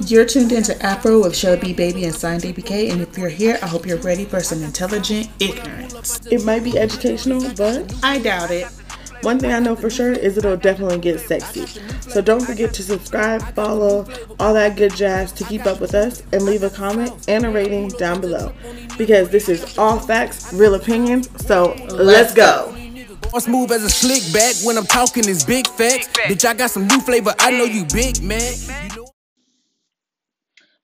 You're tuned into Afro with Shelly B Baby and Signed ABK, and if you're here, I hope you're ready for some intelligent ignorance. It might be educational, but I doubt it. One thing I know for sure is it'll definitely get sexy. So don't forget to subscribe, follow, all that good jazz to keep up with us, and leave a comment and a rating down below. Because this is all facts, real opinions. So let's go. Boss move as a slick back when I'm talking is big facts. Bitch, I got some new flavor. I know you big man.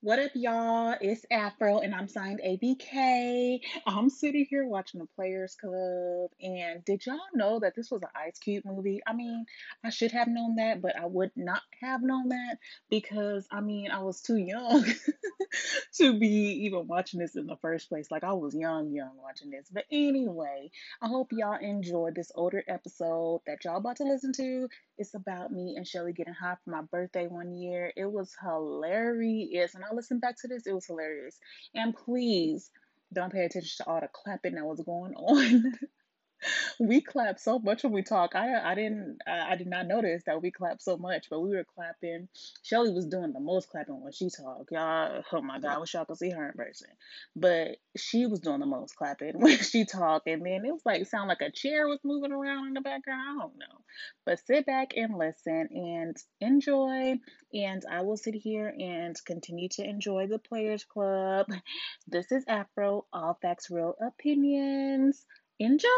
What up, y'all? It's Afro, and I'm signed ABK. I'm sitting here watching the Players Club, and did y'all know that this was an Ice Cube movie? I mean, I should have known that, but I would not have known that because I mean, I was too young to be even watching this in the first place. Like, I was young, young watching this. But anyway, I hope y'all enjoyed this older episode that y'all about to listen to. It's about me and Shelly getting high for my birthday one year. It was hilarious. And I listened back to this, it was hilarious. And please don't pay attention to all the clapping that was going on. we clap so much when we talk. I I didn't I, I did not notice that we clap so much, but we were clapping. Shelly was doing the most clapping when she talked. Y'all, oh my God, I wish y'all could see her in person. But she was doing the most clapping when she talked, and then it was like sound like a chair was moving around in the background. I don't know. But sit back and listen and enjoy. And I will sit here and continue to enjoy the Players Club. This is Afro, all facts, real opinions. Enjoy.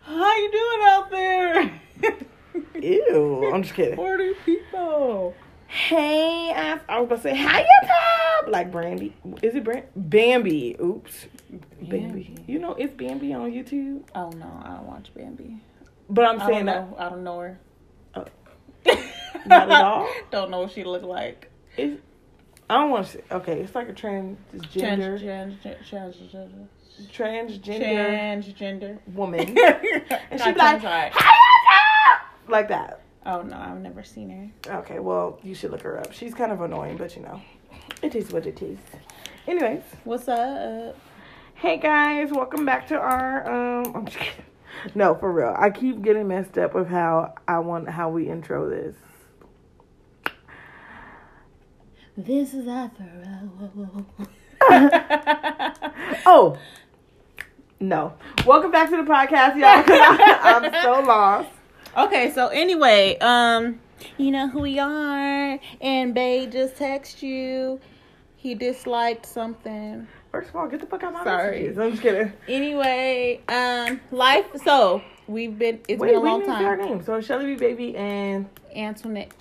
How you doing out there? Ew, I'm just kidding. Forty people. Hey, I, I was gonna say hi, pop like Brandy. Is it Brand? Bambi? Oops, Bambi. Bambi. You know it's Bambi on YouTube. Oh no, I don't watch Bambi. But I'm I saying don't that know. I don't know her. Oh. not at all. don't know what she look like. It's, I don't want to say. Okay, it's like a transgender, Trans, trans, trans, trans, transgender transgender. woman, and Not she be like, like that. Oh no, I've never seen her. Okay, well, you should look her up. She's kind of annoying, but you know, it is what it is. Anyways, What's up? hey guys, welcome back to our um. I'm just kidding. No, for real. I keep getting messed up with how I want how we intro this. This is Afro. Oh, no. Welcome back to the podcast, y'all. I, I'm so lost. Okay, so anyway, um, you know who we are, and Babe just text you. He disliked something. First of all, get the fuck out of my Sorry. messages. I'm just kidding. Anyway, um, life. So we've been. It's Wait, been a long didn't our time. name. So Shelly B Baby and Antoinette.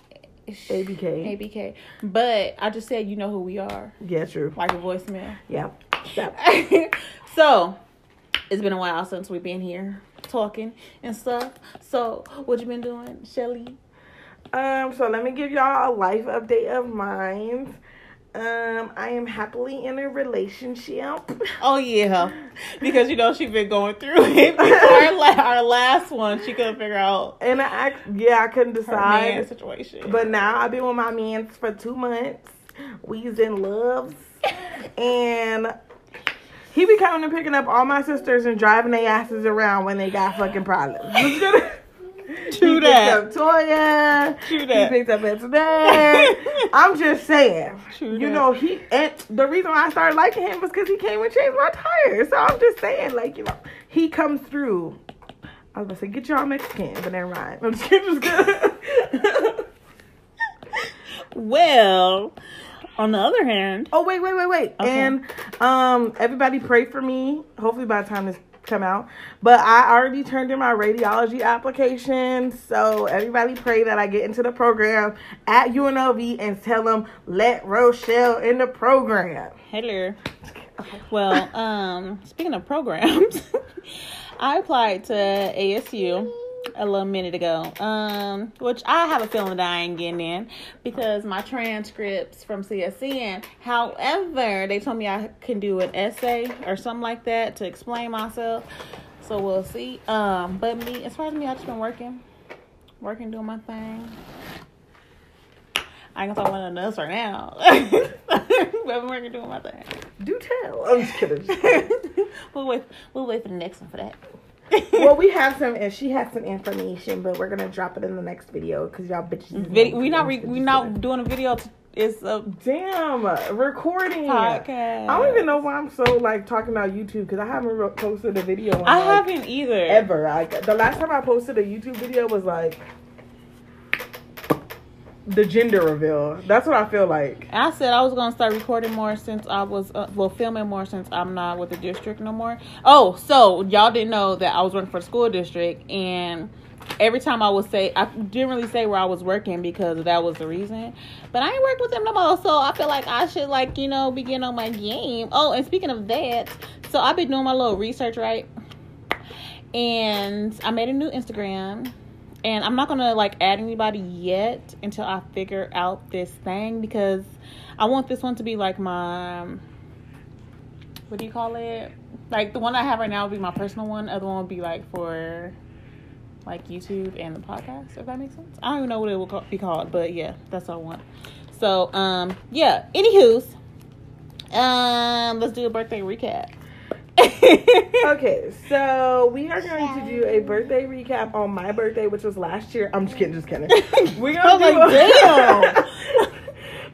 ABK. ABK. But I just said you know who we are, Yeah, true. like a voicemail. Yeah. That. so it's been a while since we've been here talking and stuff. So what you been doing, Shelly? Um, so let me give y'all a life update of mine. Um, I am happily in a relationship. Oh yeah, because you know she been going through it. Before our, la- our last one, she couldn't figure out And I yeah, I couldn't decide. situation. But now I've been with my man for two months. We's in love. And he be coming and picking up all my sisters and driving their asses around when they got fucking problems. True he that. picked up Toya. True He picked up Antoinette. I'm just saying. True you that. know, he and the reason why I started liking him was because he came and changed my tires. So I'm just saying, like, you know, he comes through. I was gonna say, get y'all Mexican, but never mind. I'm just. Just kidding. Well, on the other hand, oh wait, wait, wait, wait. Okay. And um, everybody pray for me. Hopefully by the time this come out, but I already turned in my radiology application. So everybody pray that I get into the program at UNLV and tell them let Rochelle in the program. hello. Well, um, speaking of programs, I applied to ASU a little minute ago, um, which I have a feeling that I ain't getting in because my transcripts from CSN. However, they told me I can do an essay or something like that to explain myself. So we'll see. Um, but me, as far as me, I've just been working, working, doing my thing. I ain't gonna talk about nothing else right now. but I'm working, doing my thing. Do tell. I'm just kidding. Just kidding. we'll wait. We'll wait for the next one for that. well, we have some, and she has some information, but we're gonna drop it in the next video because y'all bitches. Vid- we not re- we not doing a video t- It's a Damn, recording. podcast. I don't even know why I'm so like talking about YouTube because I haven't re- posted a video. In, I like, haven't either. ever. Like the last time I posted a YouTube video was like the gender reveal. That's what I feel like. I said I was gonna start recording more since I was uh, well filming more since I'm not with the district no more. Oh, so y'all didn't know that I was working for the school district, and every time I would say I didn't really say where I was working because that was the reason. But I ain't work with them no more, so I feel like I should like you know begin on my game. Oh, and speaking of that, so I've been doing my little research right, and I made a new Instagram and I'm not gonna like add anybody yet until I figure out this thing because I want this one to be like my what do you call it? Like the one I have right now will be my personal one. Other one will be like for like YouTube and the podcast. If that makes sense. I don't even know what it will be called, but yeah, that's all I want. So um yeah. Anywho's, um let's do a birthday recap. Okay, so we are going to do a birthday recap on my birthday, which was last year. I'm just kidding, just kidding. We're gonna oh do like, a-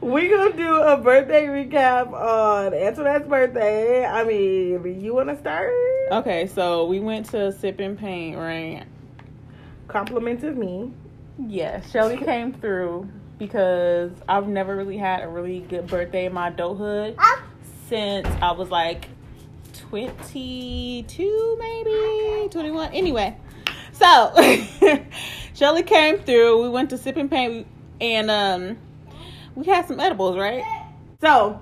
We're gonna do a birthday recap on Antoinette's birthday. I mean, you want to start? Okay, so we went to Sip and Paint, right? Compliments of me. Yeah, Shelly came through because I've never really had a really good birthday in my adulthood ah. since I was like 22, maybe 21. Anyway, so Shelly came through. We went to Sip and Paint and um, we had some edibles, right? So,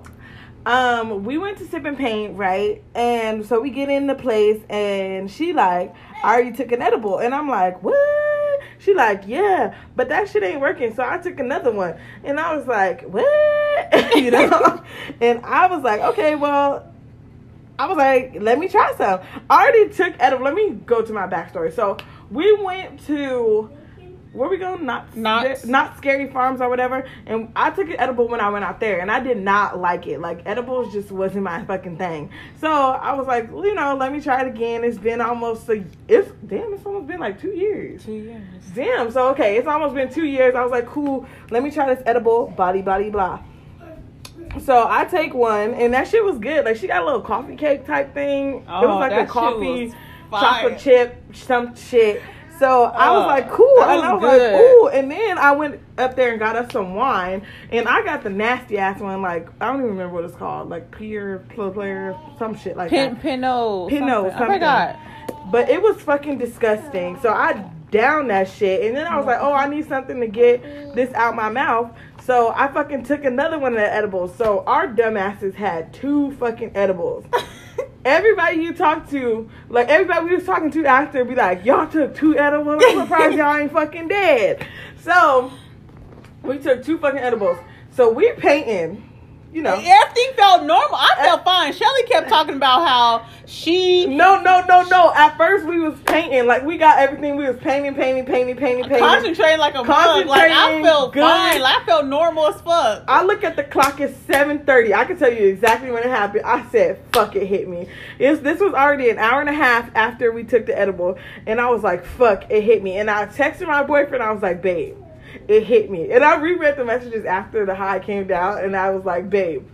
um, we went to Sip and Paint, right? And so we get in the place, and she like, I already took an edible, and I'm like, what? She like, yeah, but that shit ain't working. So I took another one, and I was like, what? you know? and I was like, okay, well. I was like, let me try some. I already took edible. Let me go to my backstory. So we went to where we go? Not Knott's. not scary farms or whatever. And I took an edible when I went out there, and I did not like it. Like edibles just wasn't my fucking thing. So I was like, well, you know, let me try it again. It's been almost a it's damn, it's almost been like two years. Two years. Damn. So okay, it's almost been two years. I was like, cool. Let me try this edible. Body, body, blah. So I take one, and that shit was good. Like she got a little coffee cake type thing. Oh, it Oh, was like a coffee chocolate chip, some shit. So I was Oh, like, cool. that and I was was like, ooh. And then I went up there and got us some wine, and I got the nasty ass one. Like I don't even remember what it's called. Like peer player, some shit like Pin, that. Pinot. Pinot, something. I something. forgot. But it was fucking disgusting. So I downed that shit. And then I was like, oh, I need something to get this out my mouth. So I fucking took another one of the edibles. So our dumbasses had two fucking edibles. Everybody you talk to, like everybody we was talking to after, be like, y'all took two edibles. I'm surprised y'all ain't fucking dead. So we took two fucking edibles. So we painting, you know. Everything felt normal. I felt fine. Shelly kept talking about how she No, no, no, no. At first we was painting, like we got everything. We was painting, painting, painting, painting, painting. concentrated like a mug. Like I felt good. fine. Like I felt normal as fuck. I look at the clock. It's seven thirty. I can tell you exactly when it happened. I said, "Fuck it, hit me." It's, this was already an hour and a half after we took the edible, and I was like, "Fuck, it hit me." And I texted my boyfriend. I was like, "Babe, it hit me." And I reread the messages after the high came down, and I was like, "Babe,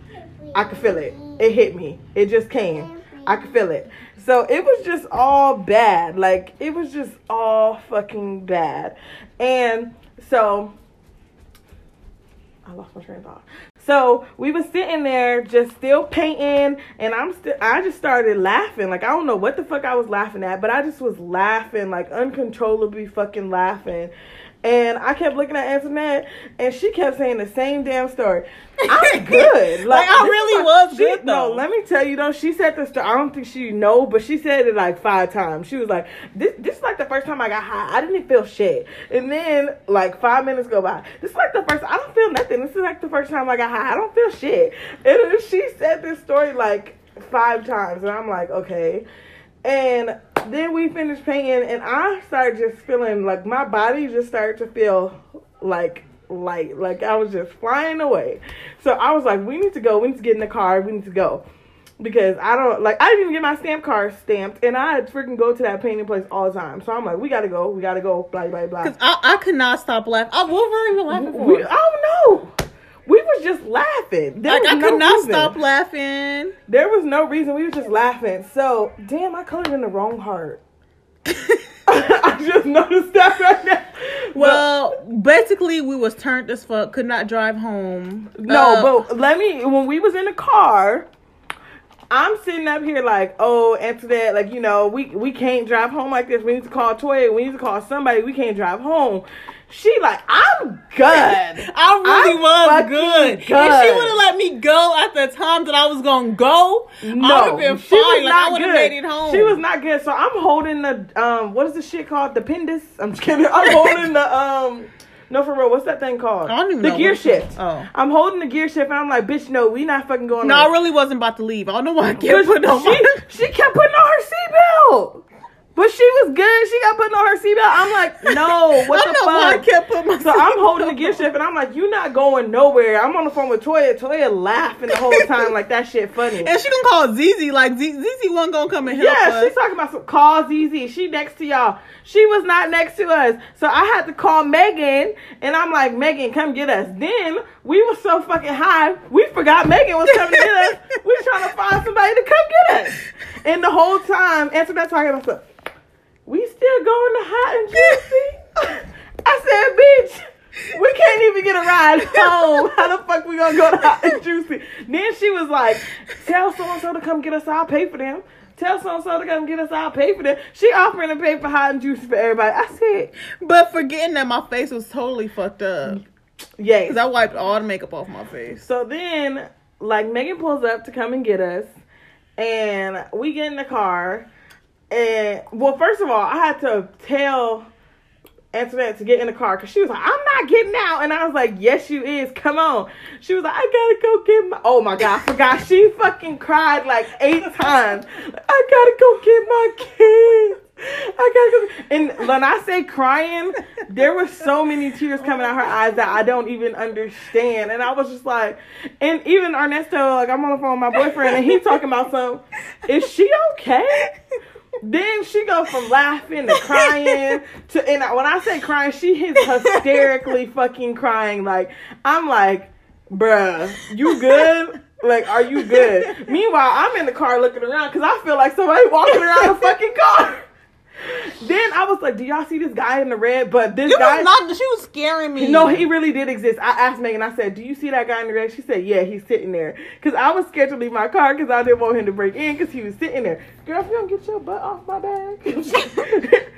I could feel it. It hit me. It just came. I could feel it." So it was just all bad. Like it was just all fucking bad. And so I lost my train of thought. So we was sitting there just still painting and I'm still I just started laughing. Like I don't know what the fuck I was laughing at, but I just was laughing, like uncontrollably fucking laughing. And I kept looking at Antoinette and she kept saying the same damn story. I'm good. Like, I really was she- good, No, though. let me tell you though, she said this story. I don't think she know, but she said it like five times. She was like, This this is like the first time I got high. I didn't feel shit. And then like five minutes go by. This is like the first I don't feel nothing. This is like the first time I got high. I don't feel shit. And she said this story like five times. And I'm like, okay. And then we finished painting and I started just feeling like my body just started to feel like light. Like I was just flying away. So I was like, we need to go. We need to get in the car. We need to go. Because I don't like I didn't even get my stamp card stamped and I freaking go to that painting place all the time. So I'm like, we gotta go, we gotta go, blah blah blah. Cause I, I could not stop laughing. I, what were we even laughing for? We, I don't know. We was just laughing. There Like was I no could not reason. stop laughing. There was no reason. We were just laughing. So damn, I colored in the wrong heart. I just noticed that right now. Well, basically, we was turned as fuck. Could not drive home. No, Uh, but let me. When we was in the car, I'm sitting up here like, oh, that. Like, you know, we we can't drive home like this. We need to call Toya. We need to call somebody. We can't drive home. She like, I'm good. I really I'm was fucking good. If she would have let me go at the time that I was gonna go, I would have been she was fine. Like I not would have good. made it home. She was not good. So I'm holding the um, what is the shit called? The pendus. I'm just kidding. I'm holding the um. No, for real. What's that thing called? I don't even the know gear shift. Oh. I'm holding the gear shift, and I'm like, bitch, no, we not fucking going. No, on. I really wasn't about to leave. I don't know why I kept putting on she, my. she kept putting on her seatbelt. But she was good. She got putting on her seatbelt. I'm like, no, what the why I fuck? kept putting my. So I'm holding the gear shift and I'm like, you're not going nowhere. I'm on the phone with Toya. Toya laughing the whole time like that shit funny. And she gonna call Zizi like Z- Zizi wasn't gonna come and help Yeah, us. she's talking about some call ZZ. She next to y'all. She was not next to us. So I had to call Megan and I'm like, Megan, come get us. Then we were so fucking high, we forgot Megan was coming to get us. We trying to find somebody to come get us. And the whole time, answer that talking about. We still going to hot and juicy. I said, bitch, we can't even get a ride home. How the fuck we gonna go to hot and juicy? Then she was like, tell so and so to come get us. I'll pay for them. Tell so and so to come get us. I'll pay for them. She offering to pay for hot and juicy for everybody. I said, But forgetting that my face was totally fucked up yes. because I wiped all the makeup off my face. So then, like, Megan pulls up to come and get us, and we get in the car. And, well, first of all, I had to tell Antoinette to get in the car because she was like, I'm not getting out. And I was like, Yes, you is. Come on. She was like, I gotta go get my. Oh my God, I forgot. She fucking cried like eight times. I gotta go get my kids. I gotta go. And when I say crying, there were so many tears coming out her eyes that I don't even understand. And I was just like, and even Ernesto, like I'm on the phone with my boyfriend, and he talking about some. Is she okay? Then she go from laughing to crying to, and when I say crying, she is hysterically fucking crying. Like I'm like, bruh, you good? Like, are you good? Meanwhile, I'm in the car looking around because I feel like somebody walking around the fucking car. Then I was like, do y'all see this guy in the red? But this You guy, was not. She was scaring me. no, he really did exist. I asked Megan, I said, Do you see that guy in the red? She said, Yeah, he's sitting there. Because I was scared to leave my car because I didn't want him to break in because he was sitting there. Girl, if you don't get your butt off my bag.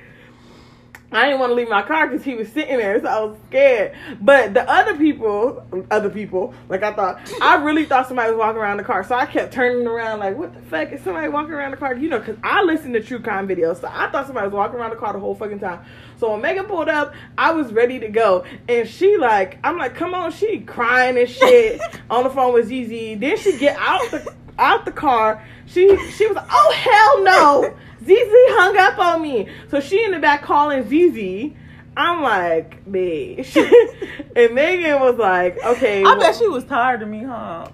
I didn't want to leave my car because he was sitting there, so I was scared. But the other people, other people, like I thought, I really thought somebody was walking around the car. So I kept turning around, like, what the fuck is somebody walking around the car? You know, because I listen to true crime videos, so I thought somebody was walking around the car the whole fucking time. So when Megan pulled up, I was ready to go, and she like, I'm like, come on, she crying and shit on the phone with ZZ. Then she get out the out the car. She she was like, oh hell no. ZZ hung up on me. So she in the back calling ZZ. I'm like, bitch. and Megan was like, okay. I well- bet she was tired of me, huh?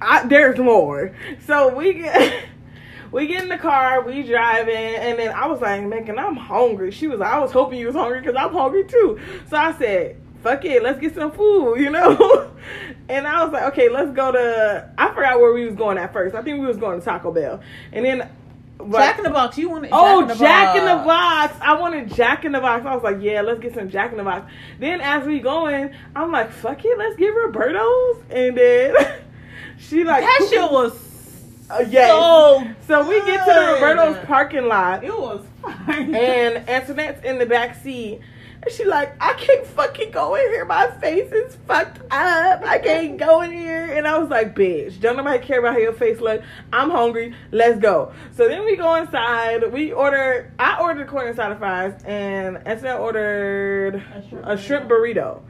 I, there's more. So we get we get in the car, we driving, and then I was like, Megan, I'm hungry. She was like, I was hoping you was hungry because I'm hungry too. So I said, fuck it, let's get some food, you know? and I was like, okay, let's go to I forgot where we was going at first. I think we was going to Taco Bell. And then Jack in the Box. You wanted Oh, Jack in the Jack in the Box. Box. I wanted Jack in the Box. I was like, yeah, let's get some Jack in the Box. Then as we going, I'm like, fuck it, let's get Roberto's. And then she like That shit was uh, yes. so. So we get to the. Roberto's parking lot, It was fine. and Antoinette's in the back seat. And she like, I can't fucking go in here. My face is fucked up. I can't go in here. And I was like, bitch, don't nobody care about how your face look. I'm hungry. Let's go. So then we go inside. We order. I ordered corn and side of fries, and Antoinette ordered a shrimp burrito.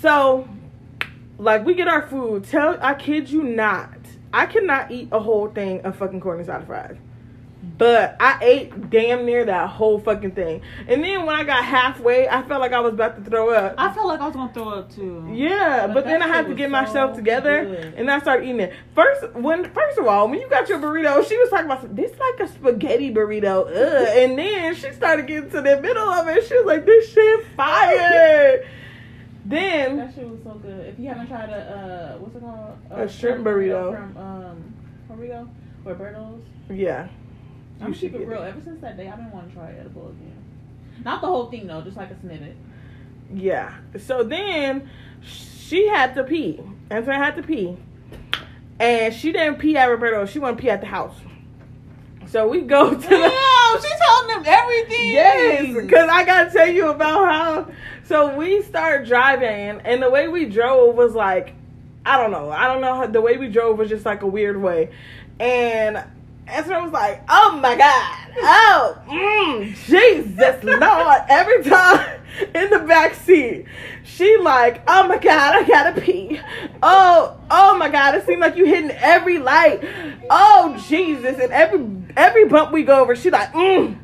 So, like, we get our food. Tell I kid you not, I cannot eat a whole thing of fucking corn and side of fries. But I ate damn near that whole fucking thing. And then when I got halfway, I felt like I was about to throw up. I felt like I was gonna throw up too. Yeah, But but then I had to get myself together good. and I started eating it. First, when first of all, when you got your burrito, she was talking about this like a spaghetti burrito, ugh. and then she started getting to the middle of it. She was like, "This shit fire." Then That shit was so good. If you haven't tried a uh, what's it called? A shrimp burrito. from um, where we go? Roberto's. yeah, I'm keeping real. it. Ever since that day, I've been wanting to try edible again. Not the whole thing though, just like a snippet. yeah. So then she had to pee. Antoinette had to pee, and she didn't pee at Roberto. She wanted to pee at the house. So we go to the Damn, she's telling them everything. Yes, because I gotta tell you about how. So we start driving, and the way we drove was like, I don't know, I don't know how the way we drove was just like a weird way, and Ezra was like, "Oh my god, oh, mm, Jesus Lord!" Every time in the back seat, she like, "Oh my god, I gotta pee." Oh, oh my god, it seemed like you hitting every light. Oh Jesus, and every every bump we go over, she like, mm,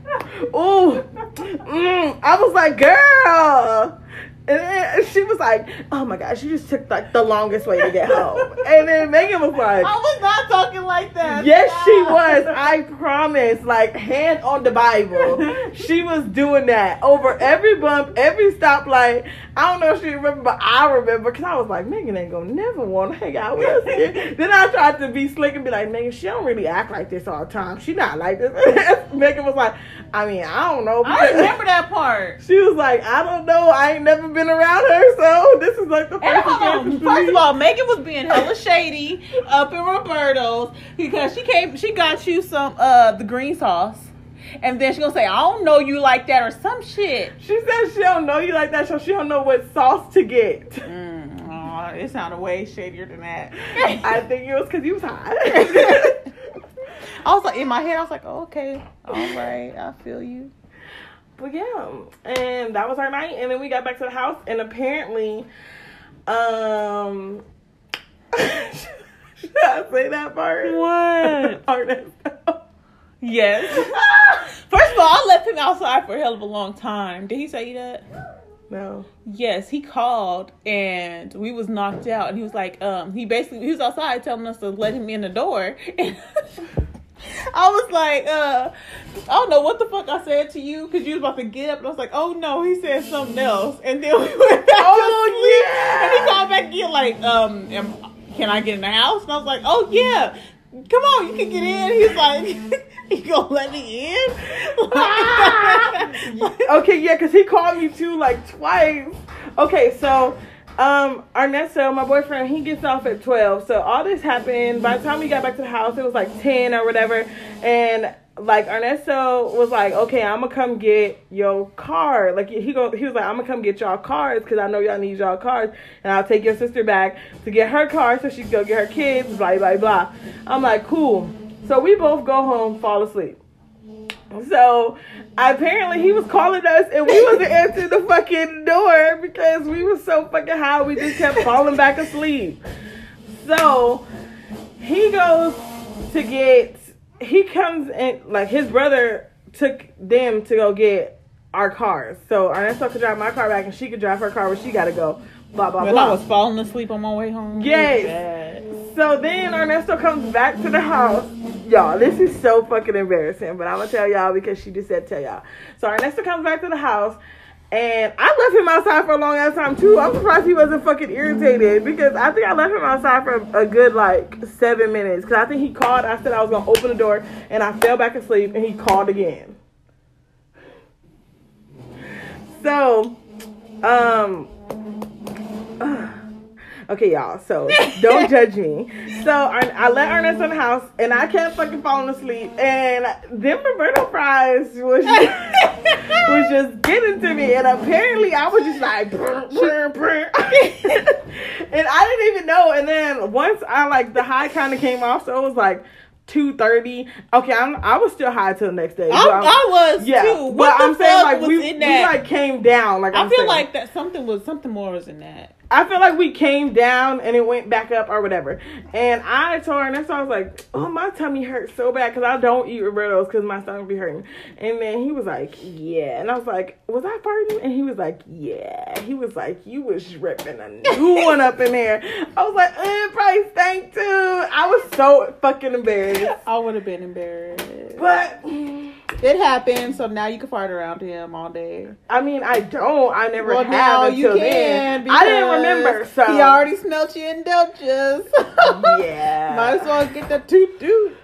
ooh, mm. I was like, girl. And then she was like, "Oh my god, she just took like the longest way to get home." And then Megan was like, I was not talking like that. Yes, she was. I promise. Like hand on the Bible, she was doing that over every bump, every stoplight. I don't know if she remember, but I remember because I was like, Megan ain't gonna never want to hang out with us. Here. then I tried to be slick and be like, Megan, she don't really act like this all the time. She not like this. Megan was like, I mean, I don't know. I remember that part. She was like, I don't know. I ain't never been around her, so this is like the first hold on. experience for First of all, Megan was being hella shady up in Roberto's because she came. She got you some uh the green sauce, and then she gonna say, "I don't know you like that" or some shit. She said she don't know you like that, so she don't know what sauce to get. Mm, aw, it sounded way shadier than that. I think it was because you was hot. I was like in my head. I was like, oh, "Okay, all right, I feel you." But yeah, and that was our night, and then we got back to the house, and apparently, um, should I say that part? What? Ernesto. Yes. First of all, I left him outside for a hell of a long time. Did he say that? No. Yes, he called and we was knocked out and he was like, um, he basically he was outside telling us to let him in the door. I was like, uh, I don't know what the fuck I said to you because you was about to get up and I was like, oh no, he said something else. And then we went back Oh, yeah. And he called back again like, um, am, can I get in the house? And I was like, oh yeah. Come on, you can get in. He's like, you gonna let me in? Okay, yeah, because he called me too, like twice. Okay, so um Ernesto, my boyfriend, he gets off at twelve. So all this happened. By the time we got back to the house, it was like ten or whatever. And like Ernesto was like, "Okay, I'm gonna come get your car." Like he go, he was like, "I'm gonna come get y'all cars because I know y'all need y'all cars, and I'll take your sister back to get her car so she can go get her kids." Blah blah blah. I'm like, "Cool." So we both go home, fall asleep. So apparently he was calling us and we wasn't answering the fucking door because we were so fucking high we just kept falling back asleep. So he goes to get he comes and like his brother took them to go get our cars. So Ernesto could drive my car back and she could drive her car where she gotta go. Blah blah When blah. I was falling asleep on my way home. Yes. So then Ernesto comes back to the house. Y'all, this is so fucking embarrassing, but I'm gonna tell y'all because she just said tell y'all. So Ernesto comes back to the house, and I left him outside for a long ass time too. I'm surprised he wasn't fucking irritated because I think I left him outside for a good like seven minutes. Cause I think he called. I said I was gonna open the door, and I fell back asleep, and he called again. So, um. Okay, y'all. So don't judge me. So I, I let Ernest in the house, and I kept fucking falling asleep. And them Roberto fries was just, was just getting to me, and apparently I was just like, brr, brr, brr. and I didn't even know. And then once I like the high kind of came off, so it was like. Two thirty. Okay, I'm, I was still high till the next day. I, I'm- was yeah, too. but What the I'm saying like we, we like came down. Like I I'm feel saying. like that something was something more was in that. I feel like we came down and it went back up or whatever. And I told her, and that's why I was like, oh, my tummy hurts so bad because I don't eat Roberto's because my stomach be hurting. And then he was like, yeah. And I was like, was I farting? And he was like, yeah. He was like, you was ripping a new one up in there. I was like, eh, probably stank too. I was so fucking embarrassed. I would have been embarrassed. But It happened, so now you can fart around him all day. I mean, I don't. I never Well, have until then. I didn't remember, so he already smelt you in Dutchess. yeah. Might as well get the toot toot.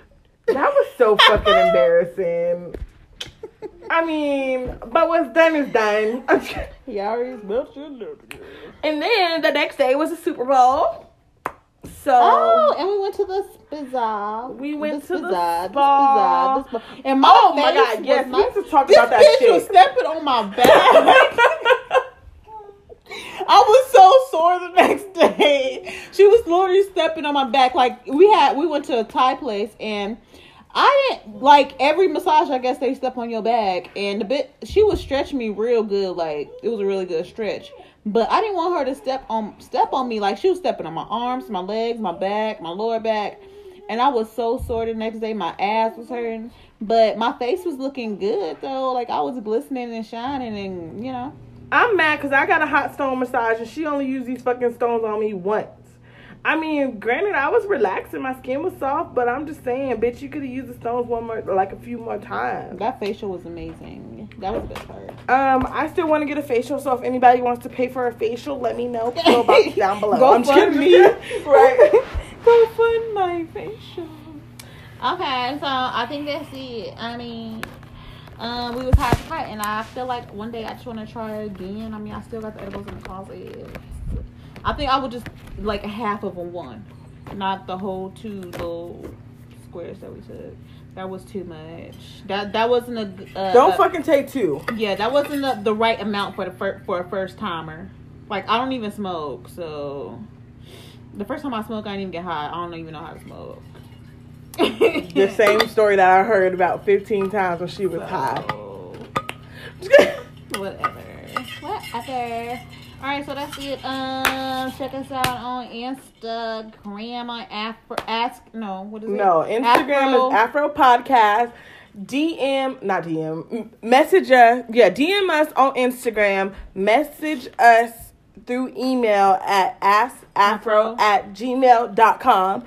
That was so fucking embarrassing. I mean, but what's done is done. He already smelt you in Dutchess. and then the next day was the Super Bowl. So Oh, and we went to the Spizza. We went to the spa. the Spizza. And my Oh my God, yes, we need to talk this about that bitch shit. was stepping on my back. I was so sore the next day. She was literally stepping on my back. Like we had, we went to a Thai place and. I didn't like every massage. I guess they step on your back, and the bit she was stretching me real good. Like it was a really good stretch, but I didn't want her to step on step on me. Like she was stepping on my arms, my legs, my back, my lower back, and I was so sore the next day. My ass was hurting, but my face was looking good though. Like I was glistening and shining, and you know. I'm mad because I got a hot stone massage and she only used these fucking stones on me once. I mean, granted, I was relaxing, my skin was soft, but I'm just saying, bitch, you could have used the stones one more, like a few more times. That facial was amazing. That was the best part. Um, I still want to get a facial, so if anybody wants to pay for a facial, let me know. Go box down below. Go I'm fund me. right? Go fund my facial. Okay, so I think that's it. I mean, um, we was high fight, and I feel like one day I just want to try again. I mean, I still got the edibles in the closet. I think I would just like half of a one, not the whole two little squares that we took. That was too much. That that wasn't a uh, Don't fucking take two. yeah. That wasn't the, the right amount for the fir- for a first timer. Like I don't even smoke, so the first time I smoke, I didn't even get high. I don't even know how to smoke. The same story that I heard about 15 times when she was high. Whatever. Whatever. All right, so that's it. Um, check us out on Instagram on Afro. Ask no, what is it? No, Instagram is Afro Podcast. DM, not DM, message us. Yeah, DM us on Instagram. Message us through email at askafro at gmail.com.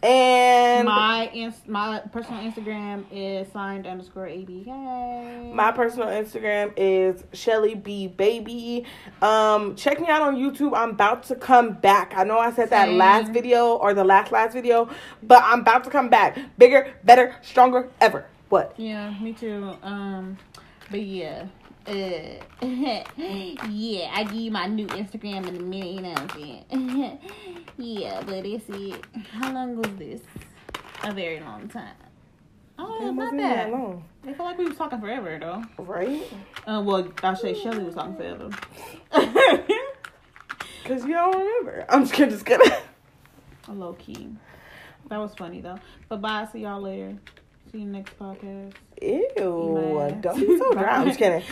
And My ins- my personal Instagram is signed underscore abk. My personal Instagram is Shelly B Baby. Um, check me out on YouTube. I'm about to come back. I know I said that last video or the last last video, but I'm about to come back. Bigger, better, stronger, ever. What? Yeah, me too. Um, but yeah. Uh, yeah, I give you my new Instagram in a minute, you know what I'm saying? yeah, but it's it. How long was this? A very long time. Oh, It not bad. long, I feel like we was talking forever though. right? Uh, well, I say Shelly was talking forever. Cause you don't remember. I'm just kidding. Just kidding. Low key. That was funny though. But bye. See y'all later. See you next podcast. Ew, don't be so dry. I'm just kidding.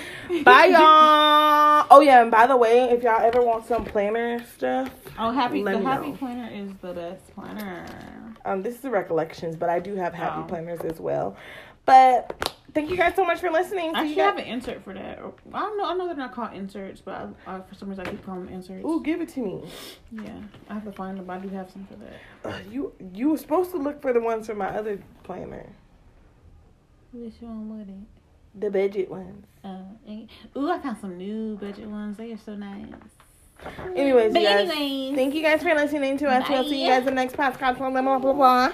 Bye, y'all. Oh yeah, and by the way, if y'all ever want some planner stuff, Oh, happy. The happy know. planner is the best planner. um, this is the recollections, but I do have happy Oh. planners as well. But thank you guys so much for listening. I should have an insert for that. I don't know. I know they're not called inserts, but I, I, for some reason I keep calling them inserts. Ooh, give it to me. Yeah, I have to find them. I do have some for that. Uh, you you were supposed to look for the ones for my other planner, Which one would it? the budget ones. Uh, and- ooh, I found some new budget ones. They are so nice. Anyways, But guys, anyways. thank you guys for listening to us. We'll see you guys in the next podcast. Blah blah blah blah.